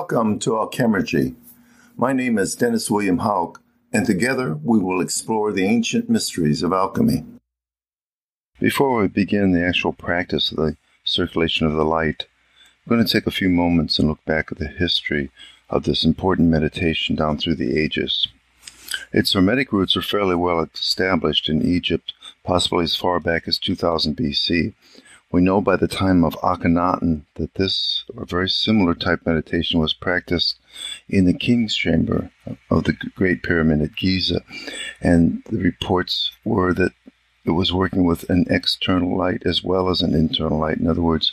Welcome to Alchemergy. My name is Dennis William Hauck, and together we will explore the ancient mysteries of alchemy. Before we begin the actual practice of the circulation of the light, I'm going to take a few moments and look back at the history of this important meditation down through the ages. Its Hermetic roots are fairly well established in Egypt, possibly as far back as 2000 BC, we know by the time of Akhenaten that this or very similar type meditation was practiced in the king's chamber of the Great Pyramid at Giza, and the reports were that it was working with an external light as well as an internal light. In other words,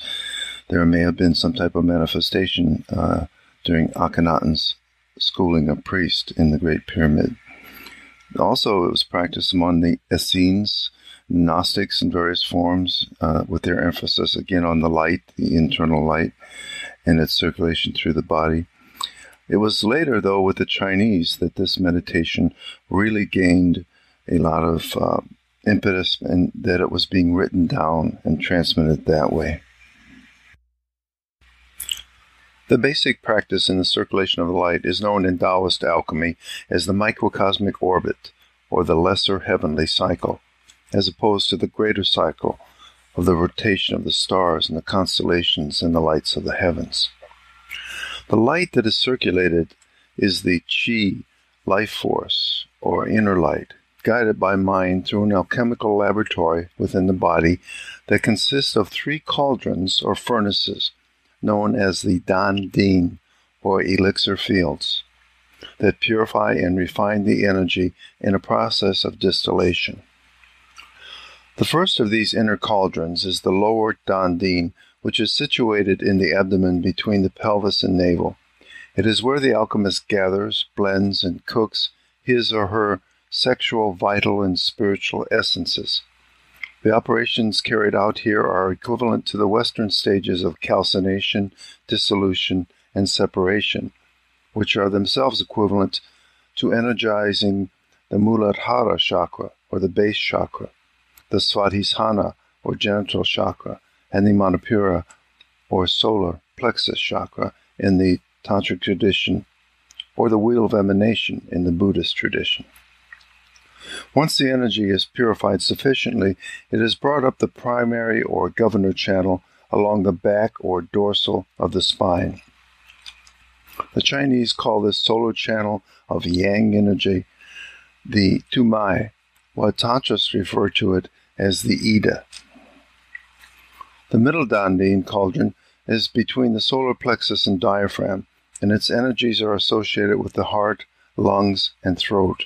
there may have been some type of manifestation uh, during Akhenaten's schooling of priest in the Great Pyramid. Also, it was practiced among the Essenes, Gnostics in various forms, uh, with their emphasis again on the light, the internal light, and its circulation through the body. It was later, though, with the Chinese that this meditation really gained a lot of uh, impetus and that it was being written down and transmitted that way. The basic practice in the circulation of the light is known in Taoist alchemy as the microcosmic orbit, or the lesser heavenly cycle as opposed to the greater cycle of the rotation of the stars and the constellations and the lights of the heavens. The light that is circulated is the chi life force, or inner light, guided by mind through an alchemical laboratory within the body that consists of three cauldrons or furnaces, known as the Dan Din, or elixir fields, that purify and refine the energy in a process of distillation. The first of these inner cauldrons is the lower Dan Din, which is situated in the abdomen between the pelvis and navel. It is where the alchemist gathers, blends, and cooks his or her sexual, vital, and spiritual essences. The operations carried out here are equivalent to the Western stages of calcination, dissolution, and separation, which are themselves equivalent to energizing the Muladhara chakra or the base chakra the Svadhisthana or genital chakra, and the Manipura or solar plexus chakra in the Tantric tradition, or the wheel of emanation in the Buddhist tradition. Once the energy is purified sufficiently, it is brought up the primary or governor channel along the back or dorsal of the spine. The Chinese call this solar channel of yang energy the Tumai, while Tantras refer to it as the Ida. The middle Dan Din cauldron is between the solar plexus and diaphragm, and its energies are associated with the heart, lungs, and throat.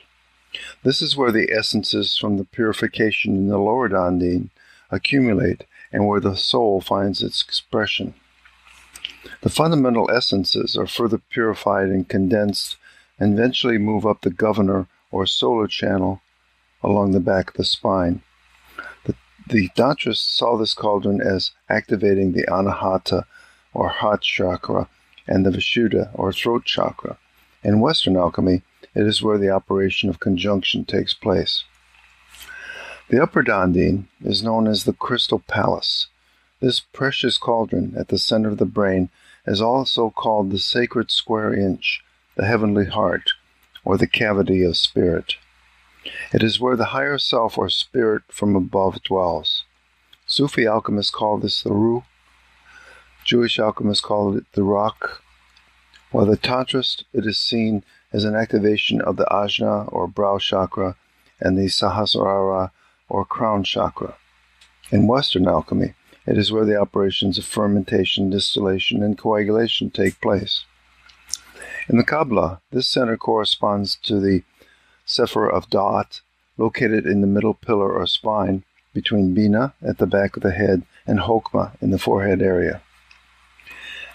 This is where the essences from the purification in the lower Dan Din accumulate and where the soul finds its expression. The fundamental essences are further purified and condensed and eventually move up the governor or solar channel along the back of the spine. The, the Tantrists saw this cauldron as activating the Anahata or heart chakra and the Vishuddha or throat chakra. In Western alchemy, it is where the operation of conjunction takes place. The upper Dan Din is known as the Crystal Palace. This precious cauldron at the center of the brain is also called the sacred square inch, the heavenly heart, or the cavity of spirit. It is where the higher self or spirit from above dwells. Sufi alchemists call this the Ruh. Jewish alchemists call it the Ruach. While the Tantrist, it is seen as an activation of the Ajna or brow chakra and the Sahasrara or crown chakra. In Western alchemy, it is where the operations of fermentation, distillation, and coagulation take place. In the Kabbalah, this center corresponds to the Sefer of Da'at, located in the middle pillar or spine between Bina at the back of the head and Hokmah in the forehead area.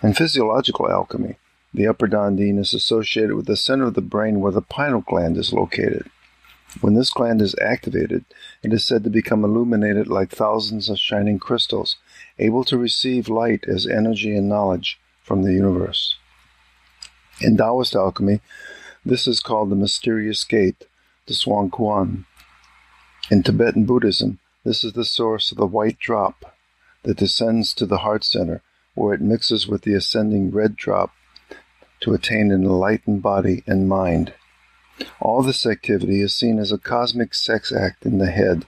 In physiological alchemy, the upper Dan Din is associated with the center of the brain where the pineal gland is located. When this gland is activated, it is said to become illuminated like thousands of shining crystals, able to receive light as energy and knowledge from the universe. In Taoist alchemy, this is called the mysterious gate, the Suan Quan. In Tibetan Buddhism, this is the source of the white drop that descends to the heart center, where it mixes with the ascending red drop to attain an enlightened body and mind. All this activity is seen as a cosmic sex act in the head.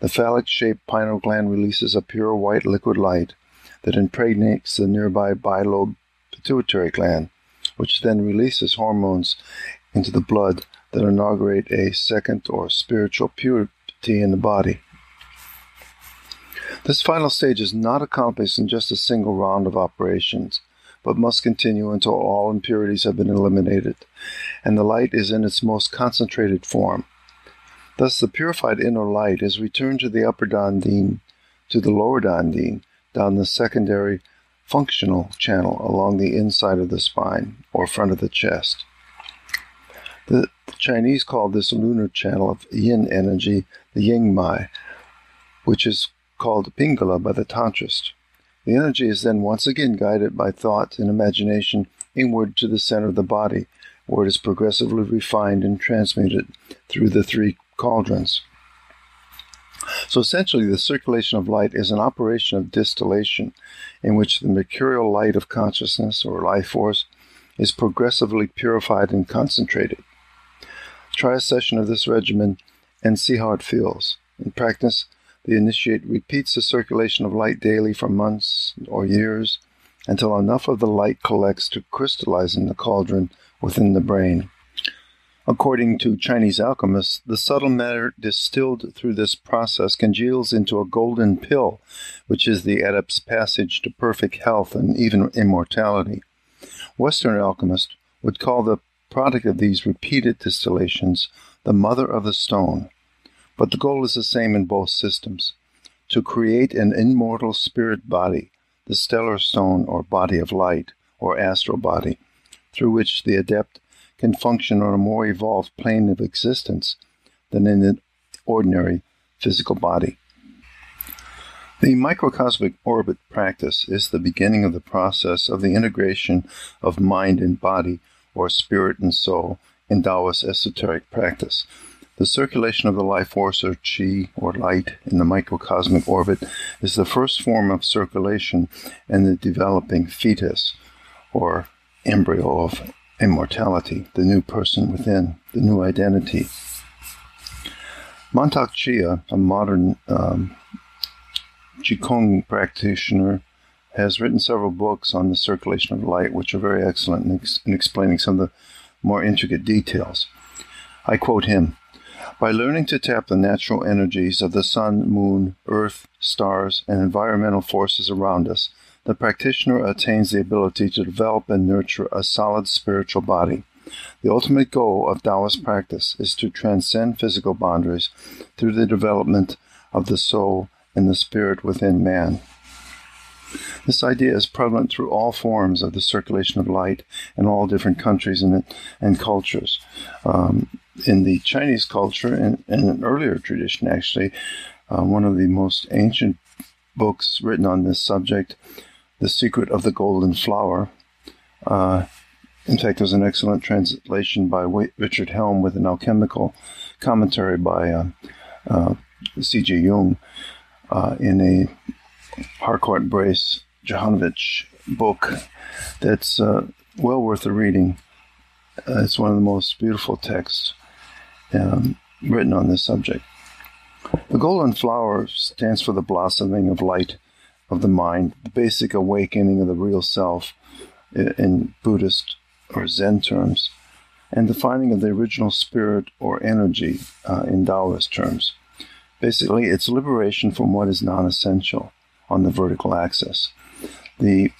The phallic shaped pineal gland releases a pure white liquid light that impregnates the nearby bilobe pituitary gland, which then releases hormones into the blood that inaugurate a second or spiritual purity in the body. This final stage is not accomplished in just a single round of operations, but must continue until all impurities have been eliminated, and the light is in its most concentrated form. Thus, the purified inner light is returned to the upper dandine, to the lower dandine, down the secondary functional channel along the inside of the spine or front of the chest. The Chinese call this lunar channel of yin energy the Ying Mai, which is called Pingala by the Tantrist. The energy is then once again guided by thought and imagination inward to the center of the body, where it is progressively refined and transmuted through the three cauldrons. So essentially, the circulation of light is an operation of distillation in which the mercurial light of consciousness or life force is progressively purified and concentrated. Try a session of this regimen and see how it feels. In practice, the initiate repeats the circulation of light daily for months or years until enough of the light collects to crystallize in the cauldron within the brain. According to Chinese alchemists, the subtle matter distilled through this process congeals into a golden pill, which is the adept's passage to perfect health and even immortality. Western alchemists would call the product of these repeated distillations the mother of the stone. But the goal is the same in both systems to create an immortal spirit body, the stellar stone or body of light, or astral body, through which the adept can function on a more evolved plane of existence than in an ordinary physical body. The microcosmic orbit practice is the beginning of the process of the integration of mind and body, or spirit and soul, in Taoist esoteric practice. The circulation of the life force or chi or light in the microcosmic orbit is the first form of circulation in the developing fetus or embryo of immortality, the new person within, the new identity. Mantak Chia, a modern um, Qigong practitioner, has written several books on the circulation of light, which are very excellent in, ex- in explaining some of the more intricate details. I quote him by learning to tap the natural energies of the sun, moon, earth, stars, and environmental forces around us, the practitioner attains the ability to develop and nurture a solid spiritual body. The ultimate goal of Taoist practice is to transcend physical boundaries through the development of the soul and the spirit within man. This idea is prevalent through all forms of the circulation of light in all different countries and, and cultures. Um, in the Chinese culture in, and an earlier tradition, actually, uh, one of the most ancient books written on this subject, The Secret of the Golden Flower. Uh, in fact, there's an excellent translation by Richard Wilhelm with an alchemical commentary by uh, uh C.G. Jung uh, in a Harcourt Brace Jovanovich book that's uh, well worth the reading. it's one of the most beautiful texts um, written on this subject. The golden flower stands for the blossoming of light of the mind, the basic awakening of the real self in Buddhist or Zen terms, and the finding of the original spirit or energy uh, in Taoist terms. Basically, it's liberation from what is non essential on the vertical axis. The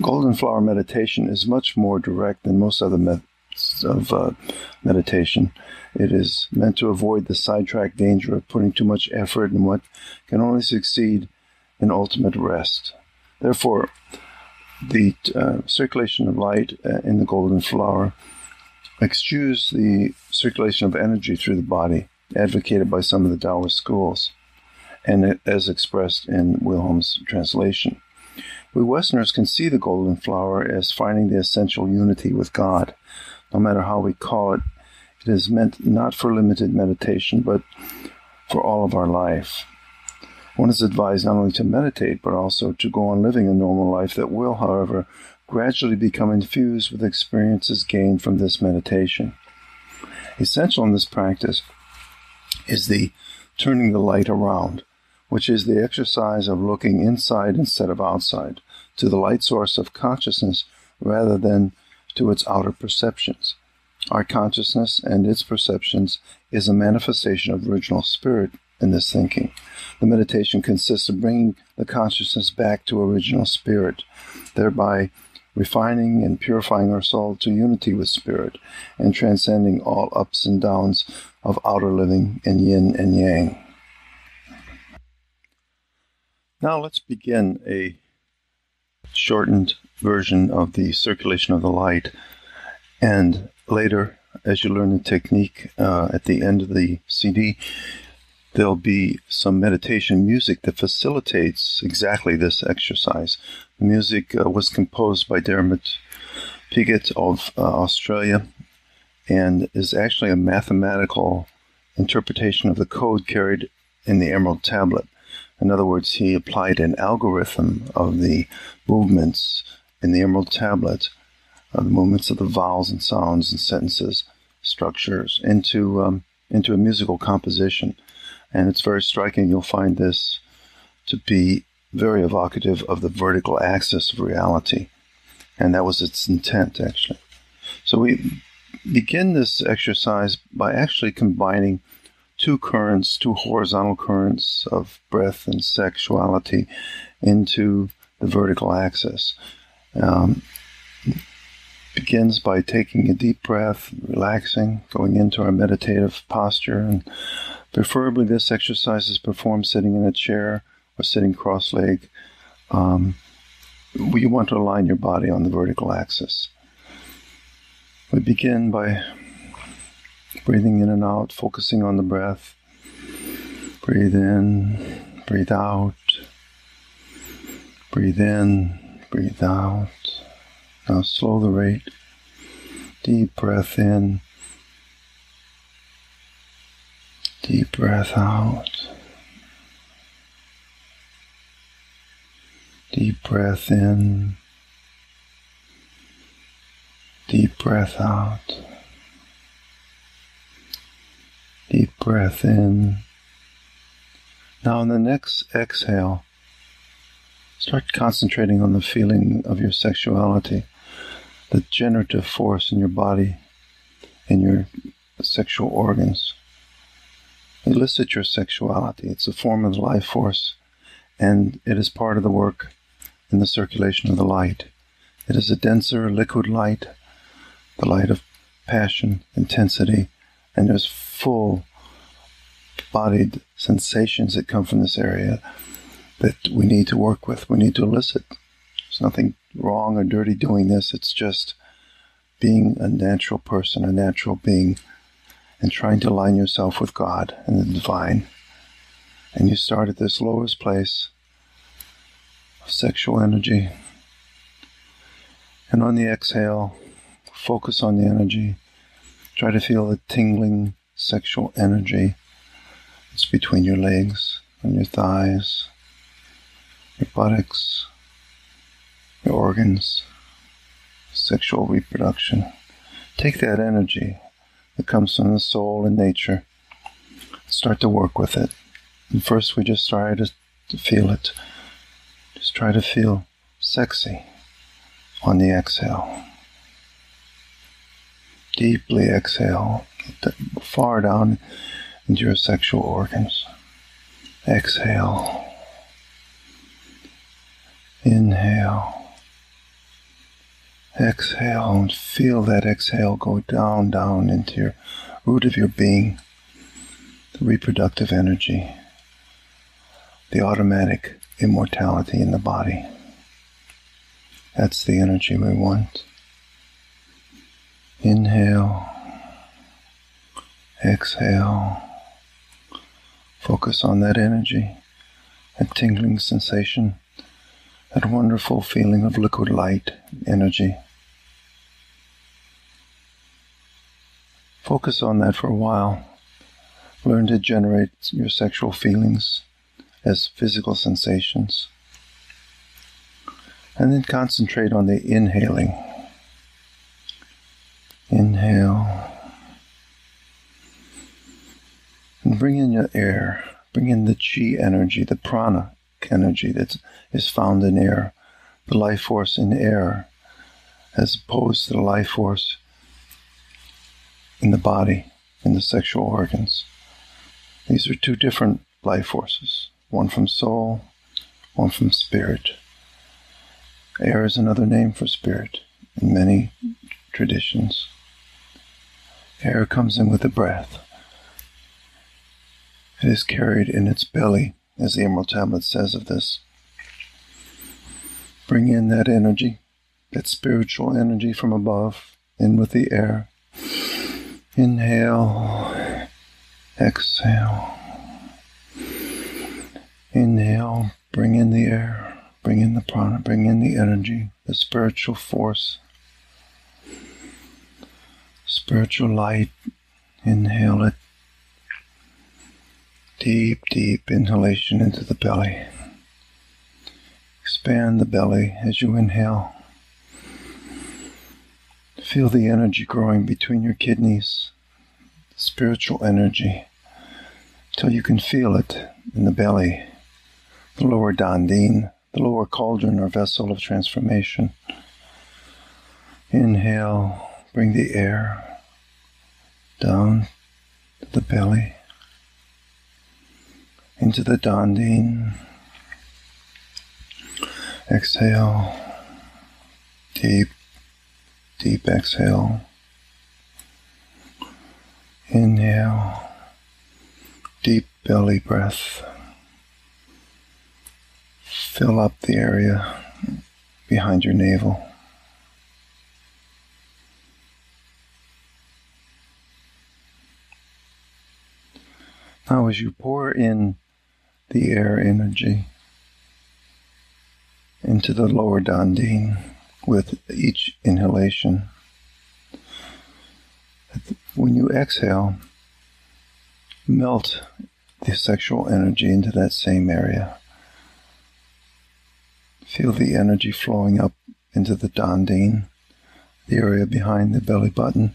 golden flower meditation is much more direct than most other methods of uh, meditation. It is meant to avoid the sidetrack danger of putting too much effort in what can only succeed in ultimate rest. Therefore, the uh, circulation of light uh, in the golden flower eschews the circulation of energy through the body, advocated by some of the Taoist schools, and as expressed in Wilhelm's translation. We Westerners can see the golden flower as finding the essential unity with God, no matter how we call it it is meant not for limited meditation, but for all of our life. One is advised not only to meditate, but also to go on living a normal life that will, however, gradually become infused with experiences gained from this meditation. Essential in this practice is the turning the light around, which is the exercise of looking inside instead of outside, to the light source of consciousness rather than to its outer perceptions. Our consciousness and its perceptions is a manifestation of original spirit in this thinking. The meditation consists of bringing the consciousness back to original spirit, thereby refining and purifying our soul to unity with spirit and transcending all ups and downs of outer living in yin and yang. Now let's begin a shortened version of the circulation of the light, and later, as you learn the technique uh, at the end of the CD, there'll be some meditation music that facilitates exactly this exercise. The music uh, was composed by Dermot Pigott of uh, Australia and is actually a mathematical interpretation of the code carried in the Emerald Tablet. In other words, he applied an algorithm of the movements in the Emerald Tablet, uh, the movements of the vowels and sounds and sentences, structures, into um, into a musical composition and it's very striking. You'll find this to be very evocative of the vertical axis of reality. And that was its intent, actually. So we begin this exercise by actually combining two currents, two horizontal currents of breath and sexuality into the vertical axis. Um, begins by taking a deep breath, relaxing, going into our meditative posture, and Preferably, this exercise is performed sitting in a chair or sitting cross legged. Um, you want to align your body on the vertical axis. We begin by breathing in and out, focusing on the breath. Breathe in, breathe out. Breathe in, breathe out. Now slow the rate. Deep breath in. Deep breath out. Deep breath in. Deep breath out. Deep breath in. Now, on the next exhale, start concentrating on the feeling of your sexuality, the generative force in your body, in your sexual organs. Elicit your sexuality. It's a form of life force, and it is part of the work in the circulation of the light. It is a denser liquid light, the light of passion, intensity, and there's full bodied sensations that come from this area that we need to work with. We need to elicit. There's nothing wrong or dirty doing this. It's just being a natural person, a natural being and trying to align yourself with God and the divine. And you start at this lowest place of sexual energy. And on the exhale, focus on the energy. Try to feel the tingling sexual energy. It's between your legs and your thighs, your buttocks, your organs, sexual reproduction. Take that energy that comes from the soul and nature. Start to work with it. And first, we just try to, to feel it. Just try to feel sexy on the exhale. Deeply exhale, far down into your sexual organs. Exhale. Inhale. Exhale and feel that exhale go down, down into your root of your being, the reproductive energy, the automatic immortality in the body. That's the energy we want. Inhale, exhale. Focus on that energy, that tingling sensation, that wonderful feeling of liquid light energy. Focus on that for a while. Learn to generate your sexual feelings as physical sensations. And then concentrate on the inhaling. Inhale. And bring in your air. Bring in the chi energy, the prana energy that is found in air, the life force in air, as opposed to the life force in the body, in the sexual organs. These are two different life forces one from soul, one from spirit. Air is another name for spirit in many traditions. Air comes in with the breath. It is carried in its belly, as the Emerald Tablet says of this. Bring in that energy, that spiritual energy from above, in with the air. Inhale, exhale. Inhale, bring in the air, bring in the prana, bring in the energy, the spiritual force, spiritual light. Inhale it. Deep, deep inhalation into the belly. Expand the belly as you inhale. Feel the energy growing between your kidneys, spiritual energy, till you can feel it in the belly the lower dandine, the lower cauldron or vessel of transformation. Inhale, bring the air down to the belly, into the dandine. Exhale, deep, deep exhale. Inhale, deep belly breath fill up the area behind your navel. Now, as you pour in the air energy into the lower dandine with each inhalation, when you exhale, melt the sexual energy into that same area. Feel the energy flowing up into the dandine, the area behind the belly button.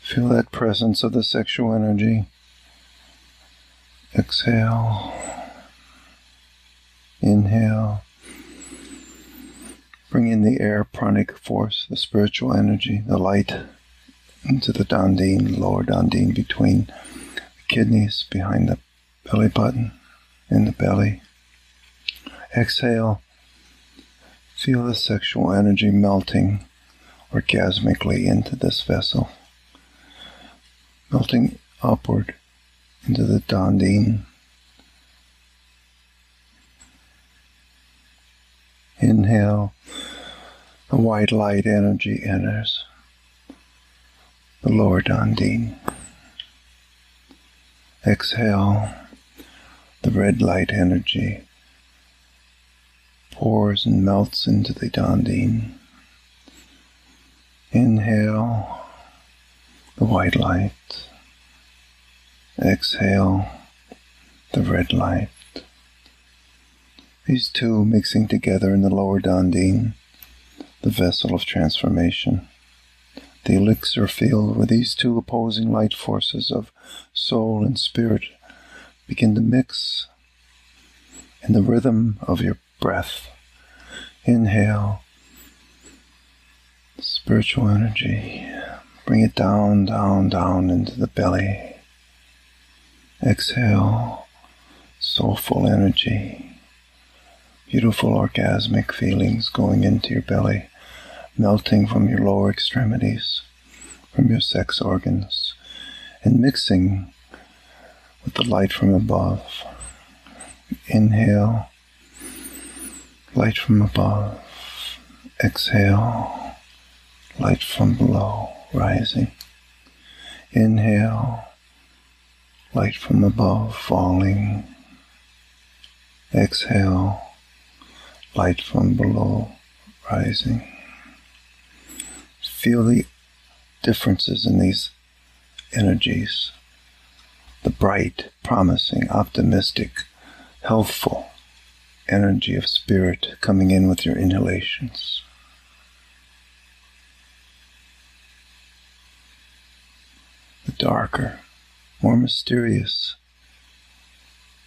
Feel that presence of the sexual energy. Exhale. Inhale. Bring in the air pranic force, the spiritual energy, the light into the dandine, lower dandine between the kidneys, behind the belly button, in the belly. Exhale. Feel the sexual energy melting orgasmically into this vessel, melting upward into the dandine. Inhale, the white light energy enters the lower dandine. Exhale, the red light energy pours and melts into the dandine. Inhale the white light. Exhale the red light. These two mixing together in the lower dandine, the vessel of transformation. The elixir field where these two opposing light forces of soul and spirit begin to mix in the rhythm of your breath. Inhale spiritual energy. Bring it down, down, down into the belly. Exhale soulful energy. Beautiful orgasmic feelings going into your belly, melting from your lower extremities, from your sex organs, and mixing with the light from above. Inhale light from above. Exhale, light from below, rising. Inhale, light from above, falling. Exhale, light from below, rising. Feel the differences in these energies. The bright, promising, optimistic, healthful, energy of spirit coming in with your inhalations. The darker, more mysterious,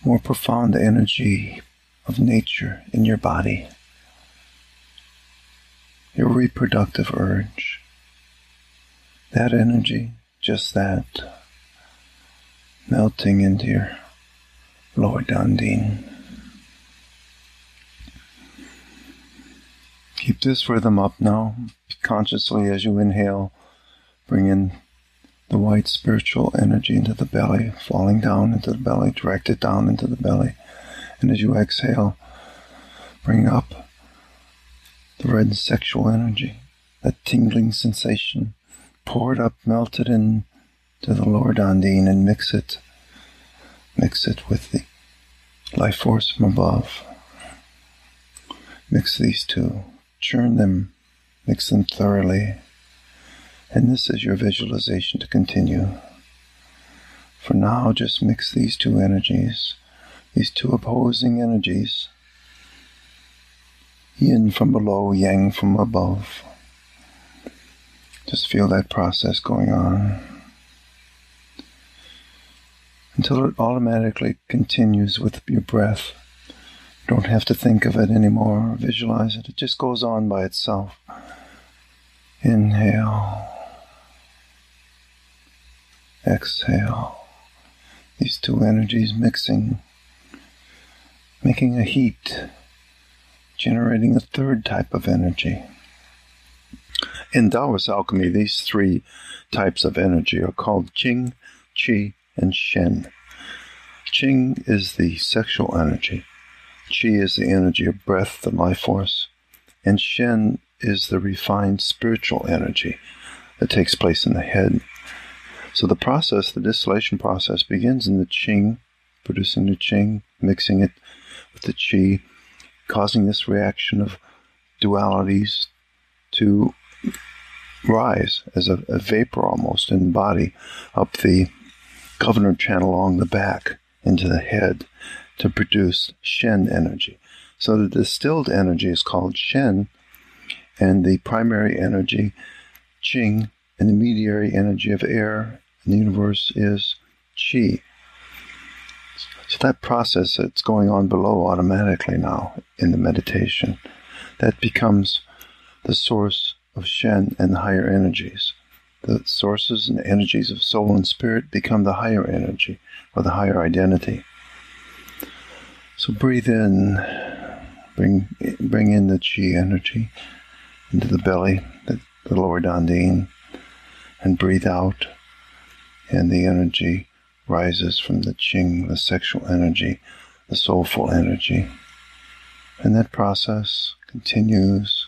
more profound energy of nature in your body, your reproductive urge. That energy, just that, melting into your lower Dandine. Keep this rhythm up now, consciously as you inhale. Bring in the white spiritual energy into the belly, falling down into the belly, direct it down into the belly. And as you exhale, bring up the red sexual energy, that tingling sensation. Pour it up, melt it in to the lower Dandine and mix it. Mix it with the life force from above. Mix these two churn them, mix them thoroughly, and this is your visualization to continue. For now, just mix these two energies, these two opposing energies, yin from below, yang from above. Just feel that process going on until it automatically continues with your breath. Don't have to think of it anymore, visualize it. It just goes on by itself. Inhale. Exhale. These two energies mixing, making a heat, generating a third type of energy. In Taoist alchemy, these three types of energy are called Qing, Qi, and Shen. Qing is the sexual energy. Qi is the energy of breath, the life force, and Shen is the refined spiritual energy that takes place in the head. So the process, the distillation process, begins in the Qing, producing the Qing, mixing it the Qi, causing this reaction of dualities to rise as a, a vapor almost in the body up the governor channel along the back into the head to produce Shen energy. So the distilled energy is called Shen, and the primary energy, Qing, and the mediary energy of air in the universe is Qi. So that process that's going on below automatically now in the meditation, that becomes the source of Shen and the higher energies. The sources and energies of soul and spirit become the higher energy or the higher identity. So breathe in, bring bring in the chi energy into the belly, the, the lower dandine, and breathe out, and the energy rises from the qing, the sexual energy, the soulful energy. And that process continues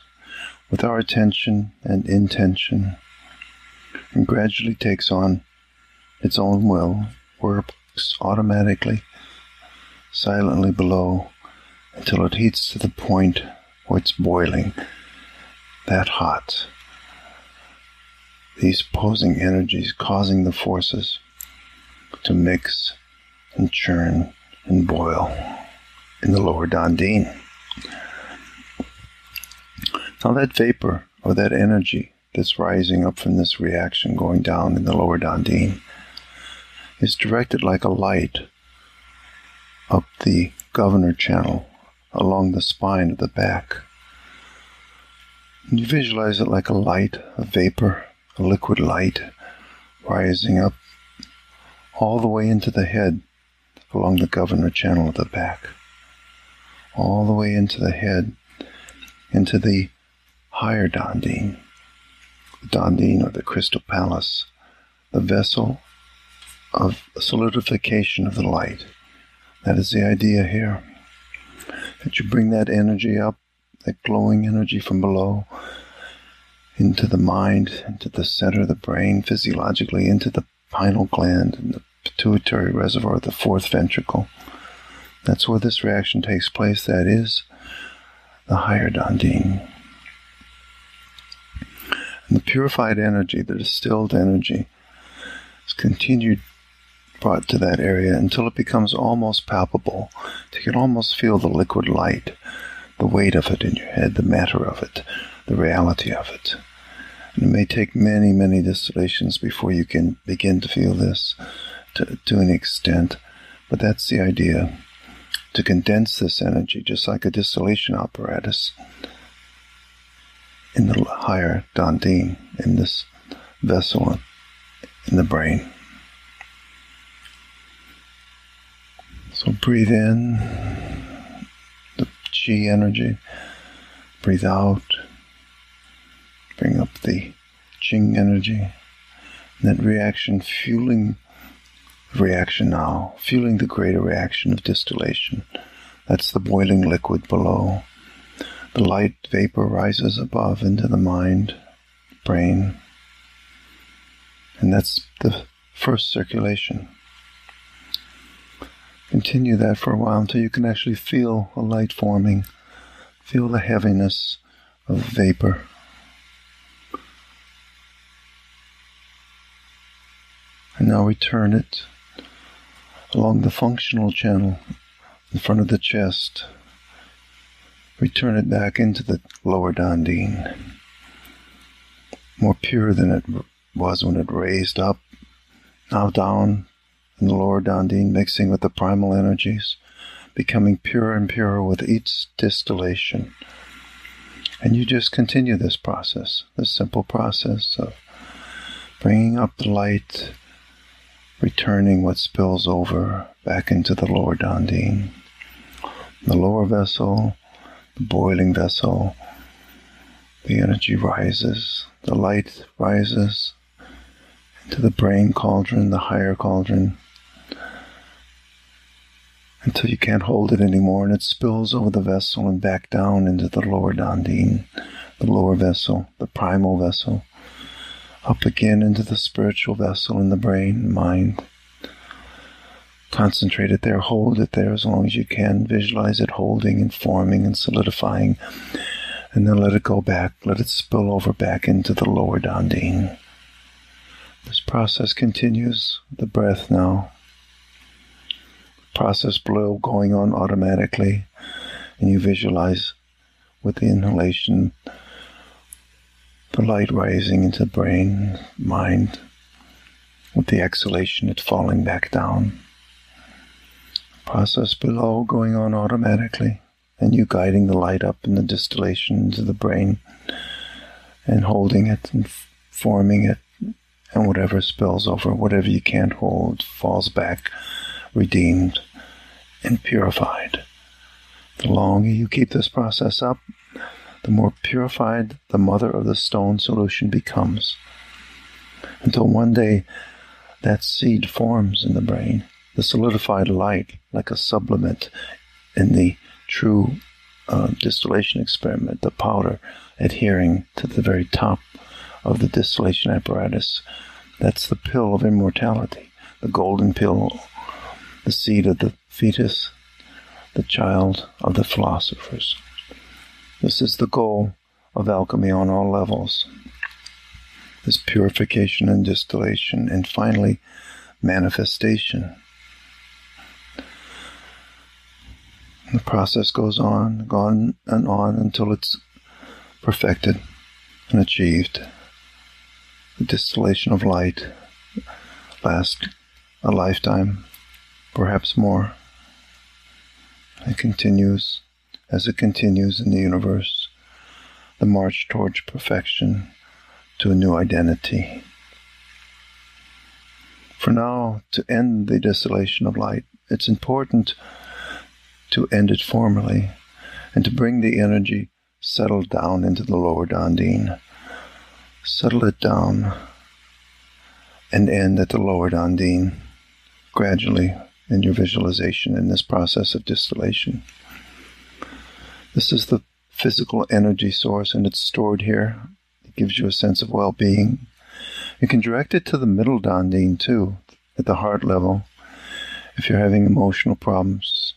with our attention and intention and gradually takes on its own will, works automatically silently below until it heats to the point where it's boiling, that hot. These opposing energies causing the forces to mix and churn and boil in the lower Dandine. Now, that vapor or that energy that's rising up from this reaction going down in the lower Dandine is directed like a light up the governor channel along the spine of the back. And you visualize it like a light, a vapor, a liquid light rising up all the way into the head along the governor channel of the back, all the way into the head, into the higher Dandine, the Dandine or the crystal palace, the vessel of solidification of the light. That is the idea here. That you bring that energy up, that glowing energy from below, into the mind, into the center of the brain, physiologically, into the pineal gland and the pituitary reservoir, of the fourth ventricle. That's where this reaction takes place. That is the higher Dandine. And the purified energy, the distilled energy, is continued brought to that area until it becomes almost palpable. You can almost feel the liquid light, the weight of it in your head, the matter of it, the reality of it. It may take many, many distillations before you can begin to feel this to, to an extent, but that's the idea. To condense this energy, just like a distillation apparatus, in the higher Dandin, in this vessel in the brain. So breathe in the chi energy, breathe out, bring up the Qing energy, that reaction fueling reaction now, fueling the greater reaction of distillation. That's the boiling liquid below. The light vapor rises above into the mind, brain, and that's the first circulation. Continue that for a while until you can actually feel a light forming, feel the heaviness of vapor. And now we turn it along the functional channel in front of the chest. We turn it back into the lower Dandin, more pure than it was when it raised up, now down in the lower Dandin, mixing with the primal energies, becoming purer and purer with each distillation. And you just continue this process, this simple process of bringing up the light returning what spills over back into the lower dandine. The lower vessel, the boiling vessel, the energy rises, the light rises into the brain cauldron, the higher cauldron, until you can't hold it anymore and it spills over the vessel and back down into the lower dandine, the lower vessel, the primal vessel up again into the spiritual vessel in the brain, mind. Concentrate it there, hold it there as long as you can. Visualize it holding and forming and solidifying. And then let it go back. Let it spill over back into the lower Dandin. This process continues. The breath now. Process blow going on automatically. And you visualize with the inhalation the light rising into the brain, mind. With the exhalation, it falling back down. Process below going on automatically, and you guiding the light up in the distillation into the brain and holding it and forming it, and whatever spills over, whatever you can't hold, falls back, redeemed and purified. The longer you keep this process up, the more purified the mother of the stone solution becomes. Until one day that seed forms in the brain, the solidified light, like a sublimate in the true uh, distillation experiment, the powder adhering to the very top of the distillation apparatus. That's the pill of immortality, the golden pill, the seed of the fetus, the child of the philosophers. This is the goal of alchemy on all levels. This purification and distillation, and finally, manifestation. The process goes on, on and on until it's perfected and achieved. The distillation of light lasts a lifetime, perhaps more. It continues as it continues in the universe, the march towards perfection to a new identity. For now, to end the distillation of light, it's important to end it formally and to bring the energy settled down into the lower Dandin. Settle it down and end at the lower Dandin gradually in your visualization in this process of distillation. This is the physical energy source, and it's stored here. It gives you a sense of well being. You can direct it to the middle Dandin too, at the heart level, if you're having emotional problems,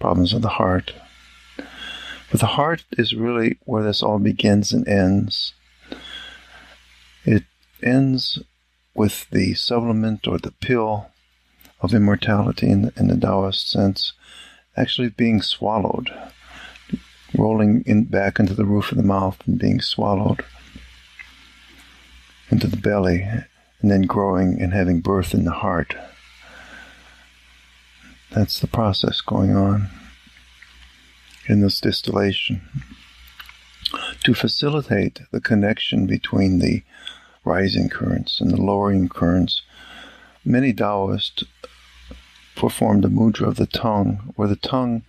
problems of the heart. But the heart is really where this all begins and ends. It ends with the supplement or the pill of immortality in the, in the Taoist sense, actually being swallowed, rolling in back into the roof of the mouth and being swallowed into the belly, and then growing and having birth in the heart. That's the process going on in this distillation. To facilitate the connection between the rising currents and the lowering currents, many Taoists perform the mudra of the tongue, where the tongue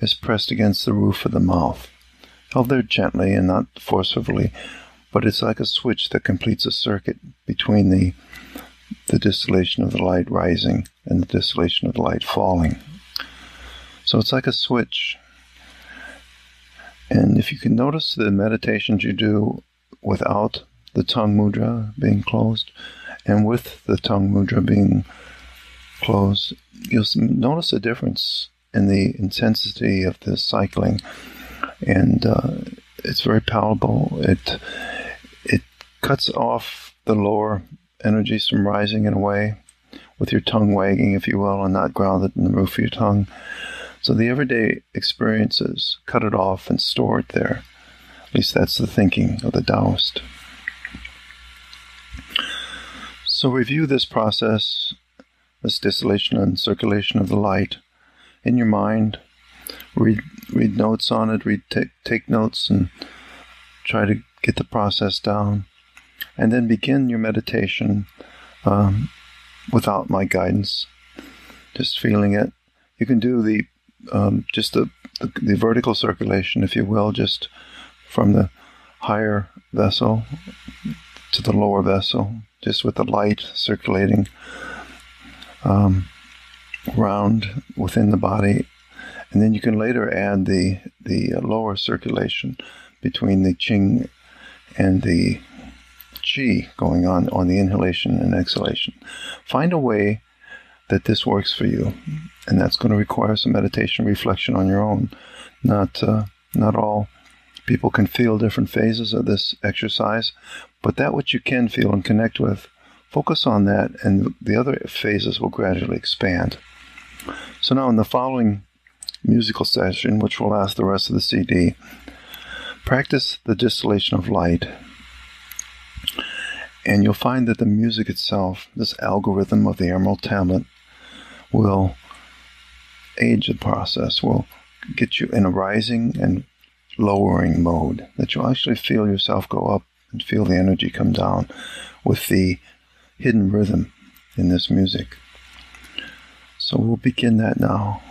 is pressed against the roof of the mouth, held there gently and not forcibly, but it's like a switch that completes a circuit between the the distillation of the light rising and the distillation of the light falling. So it's like a switch. And if you can notice the meditations you do without the tongue mudra being closed and with the tongue mudra being closed, you'll notice a difference in the intensity of the cycling. And uh, it's very palatable. It, it cuts off the lower energies from rising in a way, with your tongue wagging, if you will, and not grounded in the roof of your tongue. So the everyday experiences, cut it off and store it there. At least that's the thinking of the Taoist. So review this process, this distillation and circulation of the light in your mind. Read read notes on it. Read take take notes and try to get the process down and then begin your meditation um, without my guidance, just feeling it. You can do the um, just the, the, the vertical circulation, if you will, just from the higher vessel to the lower vessel, just with the light circulating um, around within the body, and then you can later add the the lower circulation between the Qing and the chi going on on the inhalation and exhalation. Find a way that this works for you, and that's going to require some meditation, reflection on your own. Not uh, not all people can feel different phases of this exercise, but that which you can feel and connect with, focus on that, and the other phases will gradually expand. So now, in the following musical session, which will last the rest of the CD, practice the distillation of light and you'll find that the music itself, this algorithm of the Emerald Tablet, will aid the process, will get you in a rising and lowering mode, that you'll actually feel yourself go up and feel the energy come down with the hidden rhythm in this music. So we'll begin that now.